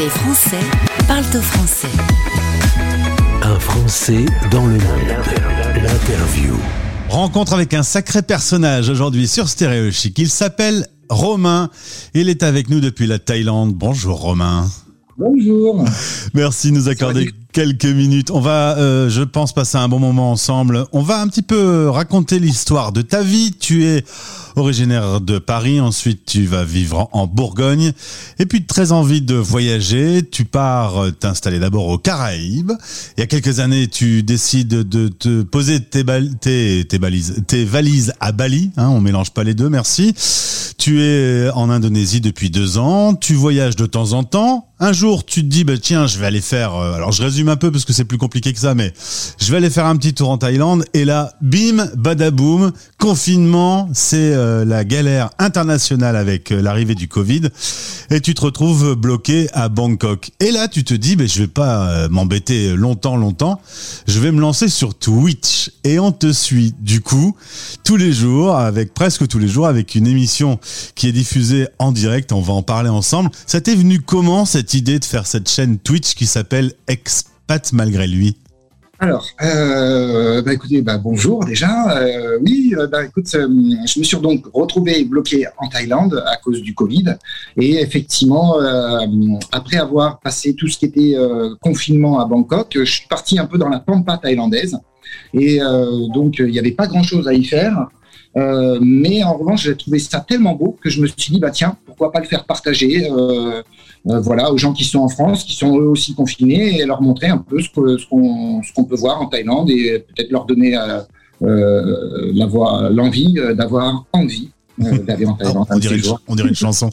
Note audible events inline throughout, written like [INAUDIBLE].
Les Français parlent au français. Un Français dans le monde. L'interview. Rencontre avec un sacré personnage aujourd'hui sur Stéréo Chic. Il s'appelle Romain. Il est avec nous depuis la Thaïlande. Bonjour Romain. Bonjour. Merci de nous accorder quelques minutes. On va, euh, je pense, passer un bon moment ensemble. On va un petit peu raconter l'histoire de ta vie. Tu es originaire de Paris, ensuite tu vas vivre en Bourgogne, et puis très envie de voyager, tu pars euh, t'installer d'abord aux Caraïbes. Il y a quelques années, tu décides de te poser tes, valises à Bali. Hein, on mélange pas les deux, merci. Tu es en Indonésie depuis deux ans. Tu voyages de temps en temps. Un jour, tu te dis, bah, tiens, je vais aller faire. Euh, alors, je résume un peu parce que c'est plus compliqué que ça, mais je vais aller faire un petit tour en Thaïlande. Et là, bim, badaboum, confinement, c'est euh, la galère internationale avec euh, l'arrivée du Covid. Et tu te retrouves bloqué à Bangkok. Et là, tu te dis, mais je vais pas m'embêter longtemps, longtemps. Je vais me lancer sur Twitch. Et on te suit, du coup, tous les jours, avec presque tous les jours, avec une émission qui est diffusée en direct. On va en parler ensemble. Ça t'est venu comment cette idée de faire cette chaîne Twitch qui s'appelle Exp malgré lui alors, euh, bah écoutez, bah bonjour déjà. Euh, oui, euh, bah écoute, je me suis donc retrouvé bloqué en Thaïlande à cause du Covid. Et effectivement, après avoir passé tout ce qui était confinement à Bangkok, je suis parti un peu dans la pampa thaïlandaise. Et donc, il n'y avait pas grand-chose à y faire. Euh, mais en revanche, j'ai trouvé ça tellement beau que je me suis dit, bah tiens, pourquoi pas le faire partager, euh, euh, voilà, aux gens qui sont en France, qui sont eux aussi confinés, et leur montrer un peu ce qu'on ce qu'on peut voir en Thaïlande et peut-être leur donner l'envie d'avoir envie [LAUGHS] d'aller en Thaïlande. on, dirait une, on, dirait une, chanson.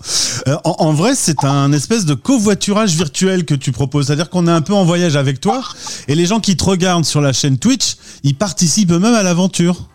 en, en, vrai, c'est un espèce de covoiturage virtuel que tu proposes. C'est-à-dire qu'on est un peu en voyage avec toi et les gens qui te regardent sur la chaîne Twitch, ils participent eux-mêmes à l'aventure.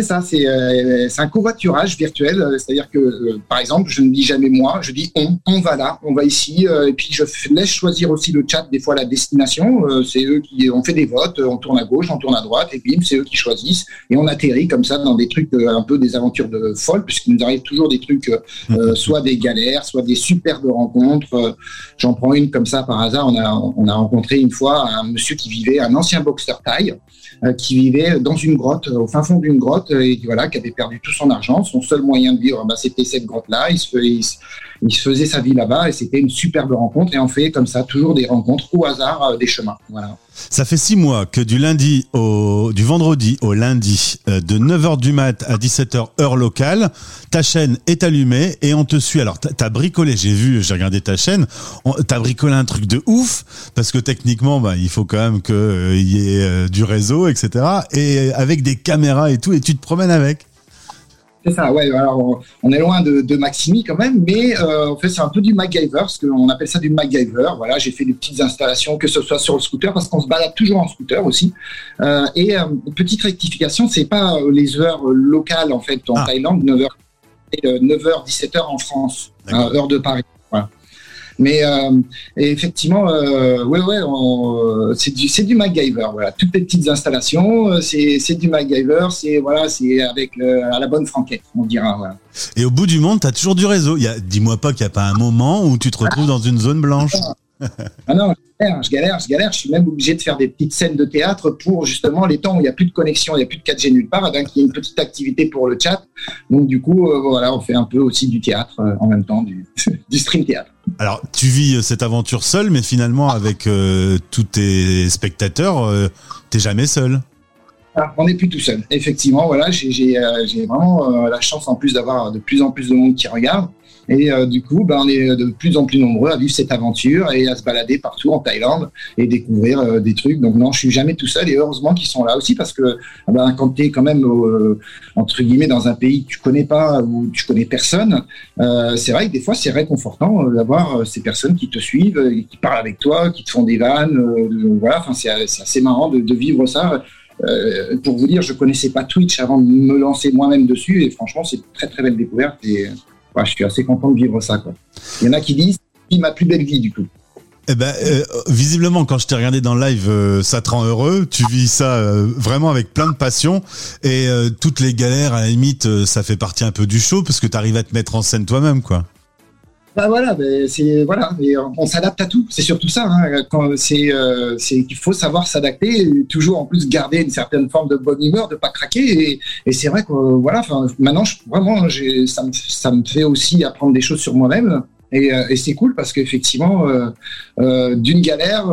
C'est ça, c'est euh, un covoiturage virtuel. Euh, c'est-à-dire que, euh, par exemple, je ne dis jamais moi, je dis on, on va là, on va ici. et puis je laisse choisir aussi le chat, des fois la destination. c'est eux qui ont fait des votes, on tourne à gauche, on tourne à droite, et bim, c'est eux qui choisissent. Et on atterrit comme ça dans des trucs un peu des aventures de folle, puisqu'il nous arrive toujours des trucs, mhm. soit des galères, soit des superbes rencontres. J'en prends une comme ça par hasard. On a, on a rencontré une fois un monsieur qui vivait, un ancien boxeur taille, qui vivait dans une grotte, au fin fond d'une grotte et voilà, qui avait perdu tout son argent. Son seul moyen de vivre, bah, c'était cette grotte-là. Il, il faisait sa vie là-bas et c'était une superbe rencontre. Et on fait comme ça toujours des rencontres au hasard euh, des chemins. Ça fait six mois que du lundi au du vendredi au lundi euh, de 9h du mat à 17h heure locale, ta chaîne est allumée et on te suit. Alors t'as bricolé, j'ai vu, j'ai regardé ta chaîne, t'as bricolé un truc de ouf parce que techniquement bah, il faut quand même qu'il euh, y ait du réseau, etc. Et avec des caméras et tout et tu te promènes avec. C'est ça, ouais. Alors, on est loin de, de Maximi quand même, mais euh, en fait, c'est un peu du MacGyver, parce qu'on appelle ça du MacGyver. Voilà, j'ai fait des petites installations, que ce soit sur le scooter, parce qu'on se balade toujours en scooter aussi. Euh, et euh, petite rectification, c'est pas les heures locales en fait en ah. Thaïlande, 9h, 9h, 17h en France, heure de Paris. Mais euh, effectivement, euh, ouais, ouais, c'est du, MacGyver. Voilà, toutes les petites installations, euh, c'est, du MacGyver. C'est voilà, c'est avec à la bonne franquette, on dira. Voilà. Et au bout du monde, tu as toujours du réseau. Dis-moi pas qu'il n'y a pas un moment où tu te retrouves dans une zone blanche. [LAUGHS] ah non, je galère, je galère, je suis même obligé de faire des petites scènes de théâtre pour justement les temps où il n'y a plus de connexion, il n'y a plus de 4G nulle part, donc il y a une petite activité pour le chat. Donc du coup, euh, voilà, on fait un peu aussi du théâtre euh, en même temps, du, [LAUGHS] du, stream théâtre. Alors, tu vis euh, cette aventure seul, mais finalement avec tous tes spectateurs, t'es jamais seul. Ah, on n'est plus tout seul. Effectivement, voilà, j'ai vraiment la chance en plus d'avoir de plus en plus de monde qui regarde. Et euh, du coup, ben, on est de plus en plus nombreux à vivre cette aventure et à se balader partout en Thaïlande et découvrir euh, des trucs. Donc non, je suis jamais tout seul et heureusement qu'ils sont là aussi parce que ben, quand tu es quand même euh, entre guillemets dans un pays que tu connais pas ou tu connais personne, c'est vrai que des fois c'est réconfortant d'avoir ces personnes qui te suivent, qui parlent avec toi, qui te font des vannes. voilà, enfin c'est assez marrant de, de vivre ça. Euh, pour vous dire, je connaissais pas Twitch avant de me lancer moi-même dessus et franchement, c'est une très très belle découverte et je suis assez content de vivre ça. Quoi. Il y en a qui disent c'est ma plus belle vie du coup. Eh ben, euh, visiblement, quand je t'ai regardé dans le live, euh, ça te rend heureux. Tu vis ça euh, vraiment avec plein de passion. Et toutes les galères, à la limite, ça fait partie un peu du show parce que tu arrives à te mettre en scène toi-même, quoi. Bah voilà, c'est voilà, on, s'adapte à tout. C'est surtout ça. Hein, quand c'est, euh, c'est qu'il faut savoir s'adapter, toujours en plus garder une certaine forme de bonne humeur, de pas craquer. Et, et c'est vrai que voilà, maintenant, je, vraiment, ça me, ça me fait aussi apprendre des choses sur moi-même. Et, euh, et c'est cool parce qu'effectivement, euh, euh, d'une galère,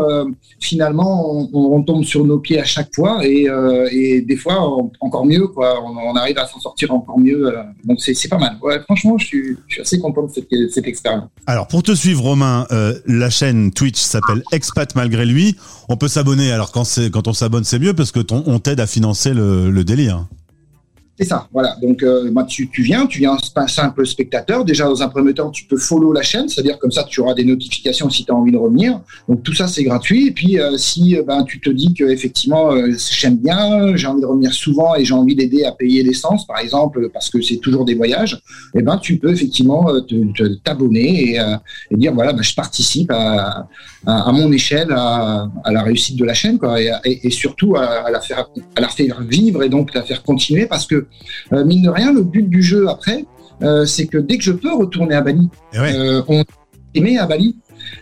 finalement, on, tombe sur nos pieds à chaque fois et, des fois, encore mieux, quoi. On, arrive à s'en sortir encore mieux. donc c'est pas mal. Franchement, je suis, assez content de cette, expérience. Alors, pour te suivre, Romain, la chaîne Twitch s'appelle Expat Malgré Lui. On peut s'abonner. Alors, quand, on s'abonne, c'est mieux parce que ton, on t'aide à financer le délire. C'est ça, voilà. Donc, euh, bah, tu, tu, viens, tu viens un simple spectateur. Déjà, dans un premier temps, tu peux follow la chaîne, c'est-à-dire comme ça, tu auras des notifications si tu as envie de revenir. Donc, tout ça, c'est gratuit. Et puis, euh, si euh, ben, tu te dis que effectivement, euh, j'aime bien, j'ai envie de revenir souvent et j'ai envie d'aider à payer l'essence, par exemple, parce que c'est toujours des voyages, eh ben, tu peux effectivement t'abonner et, et, dire voilà, ben, je participe à, à, à mon échelle à, à, la réussite de la chaîne, quoi, et, et, et surtout à, la faire, à la faire vivre et donc la faire continuer, parce que euh, mine de rien, le but du jeu après, euh, c'est que dès que je peux retourner à Bali, eh ouais. euh, on aimait à Bali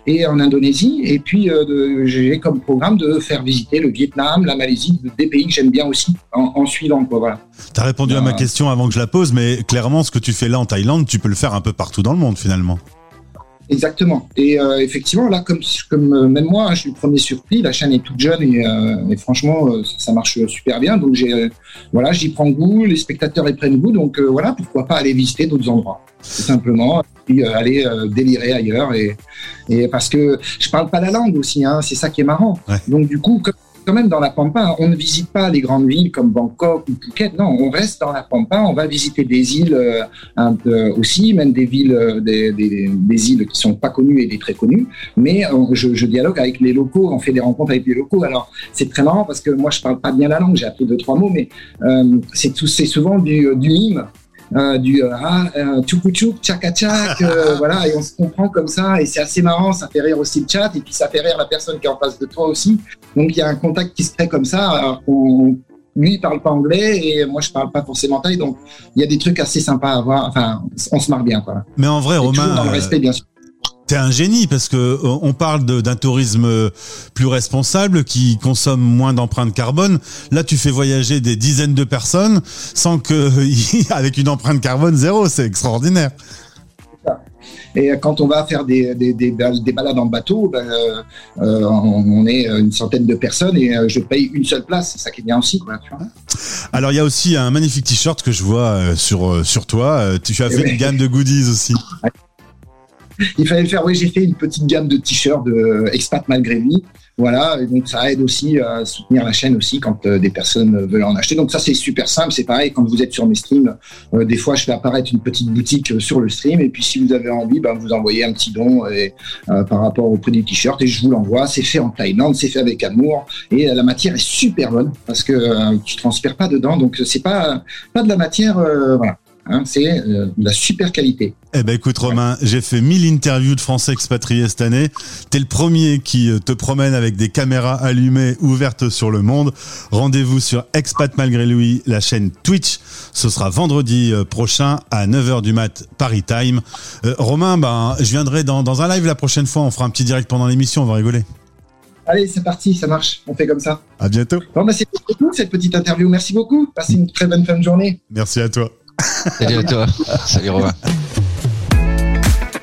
et en Indonésie. Et puis, j'ai comme programme de faire visiter le Vietnam, la Malaisie, des pays que j'aime bien aussi en, en suivant. Quoi, voilà. Tu as répondu à ma question avant que je la pose, mais clairement, ce que tu fais là en Thaïlande, tu peux le faire un peu partout dans le monde finalement. Exactement. Et euh, effectivement, là, comme, comme euh, même moi, hein, je suis le premier surpris. La chaîne est toute jeune et, euh, et franchement, euh, ça, marche super bien. Donc, j'ai, voilà, j'y prends goût. Les spectateurs y prennent goût. Donc, voilà, pourquoi pas aller visiter d'autres endroits, tout simplement. Et puis aller délirer ailleurs. Et, et parce que je parle pas la langue aussi. Hein, c'est ça qui est marrant. Ouais. Donc, du coup, comme quand même dans la Pampa. On ne visite pas les grandes villes comme Bangkok ou Phuket. Non, on reste dans la Pampa. On va visiter des îles euh, un peu aussi, même des villes, euh, des, des, des, îles qui sont pas connues et des très connues. Mais euh, je, je, dialogue avec les locaux. On fait des rencontres avec les locaux. Alors c'est très marrant parce que moi je parle pas bien la langue. J'ai appris deux trois mots, mais euh, c'est souvent du, du. Euh, du euh, ah, euh, tchouk tchaka tchak, euh, [LAUGHS] voilà, et on se comprend comme ça, et c'est assez marrant, ça fait rire aussi le chat, et puis ça fait rire la personne qui est en face de toi aussi. Donc il y a un contact qui se crée comme ça. Alors on, lui il parle pas anglais et moi je parle pas forcément thaï, donc il y a des trucs assez sympas à voir. Enfin, on se marre bien quoi. Mais en vrai, Romain, dans le respect bien sûr. T'es un génie parce que on parle d'un tourisme plus responsable qui consomme moins d'empreintes carbone. Là, tu fais voyager des dizaines de personnes sans que, [LAUGHS] avec une empreinte carbone zéro, c'est extraordinaire. Et quand on va faire des, des, des, des balades en bateau, ben, euh, on est une centaine de personnes et je paye une seule place. C'est ça qui est bien aussi. Quoi, tu vois Alors, il y a aussi un magnifique t-shirt que je vois sur, sur toi. Tu as fait une gamme de goodies aussi. Il fallait le faire. Oui, j'ai fait une petite gamme de t-shirts de expat malgré lui. Voilà, et donc ça aide aussi à soutenir la chaîne aussi quand euh, des personnes veulent en acheter. Donc ça c'est super simple, c'est pareil quand vous êtes sur mes streams. Euh, des fois je fais apparaître une petite boutique sur le stream et puis si vous avez envie, ben, vous envoyez un petit don et, euh, par rapport au prix du t-shirt et je vous l'envoie. C'est fait en Thaïlande, c'est fait avec amour et la matière est super bonne parce que euh, tu transpires pas dedans, donc c'est pas pas de la matière, voilà. Hein, c'est euh, de la super qualité. Eh ben écoute Romain, j'ai fait 1000 interviews de Français expatriés cette année. T'es le premier qui te promène avec des caméras allumées ouvertes sur le monde. Rendez-vous sur Expat Malgré Lui, la chaîne Twitch. Ce sera vendredi prochain à 9h du mat Paris Time. Euh, Romain, ben, je viendrai dans, dans un live la prochaine fois. On fera un petit direct pendant l'émission, on va rigoler. Allez, c'est parti, ça marche. On fait comme ça. À bientôt. Bon, bah, c'est tout cette petite interview. Merci beaucoup. Passez une très bonne fin de journée. Merci à toi. Salut à toi. Salut Romain.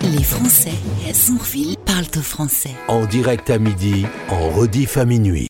Les Français, Zonville parlent au français. En direct à midi, en rediff à minuit.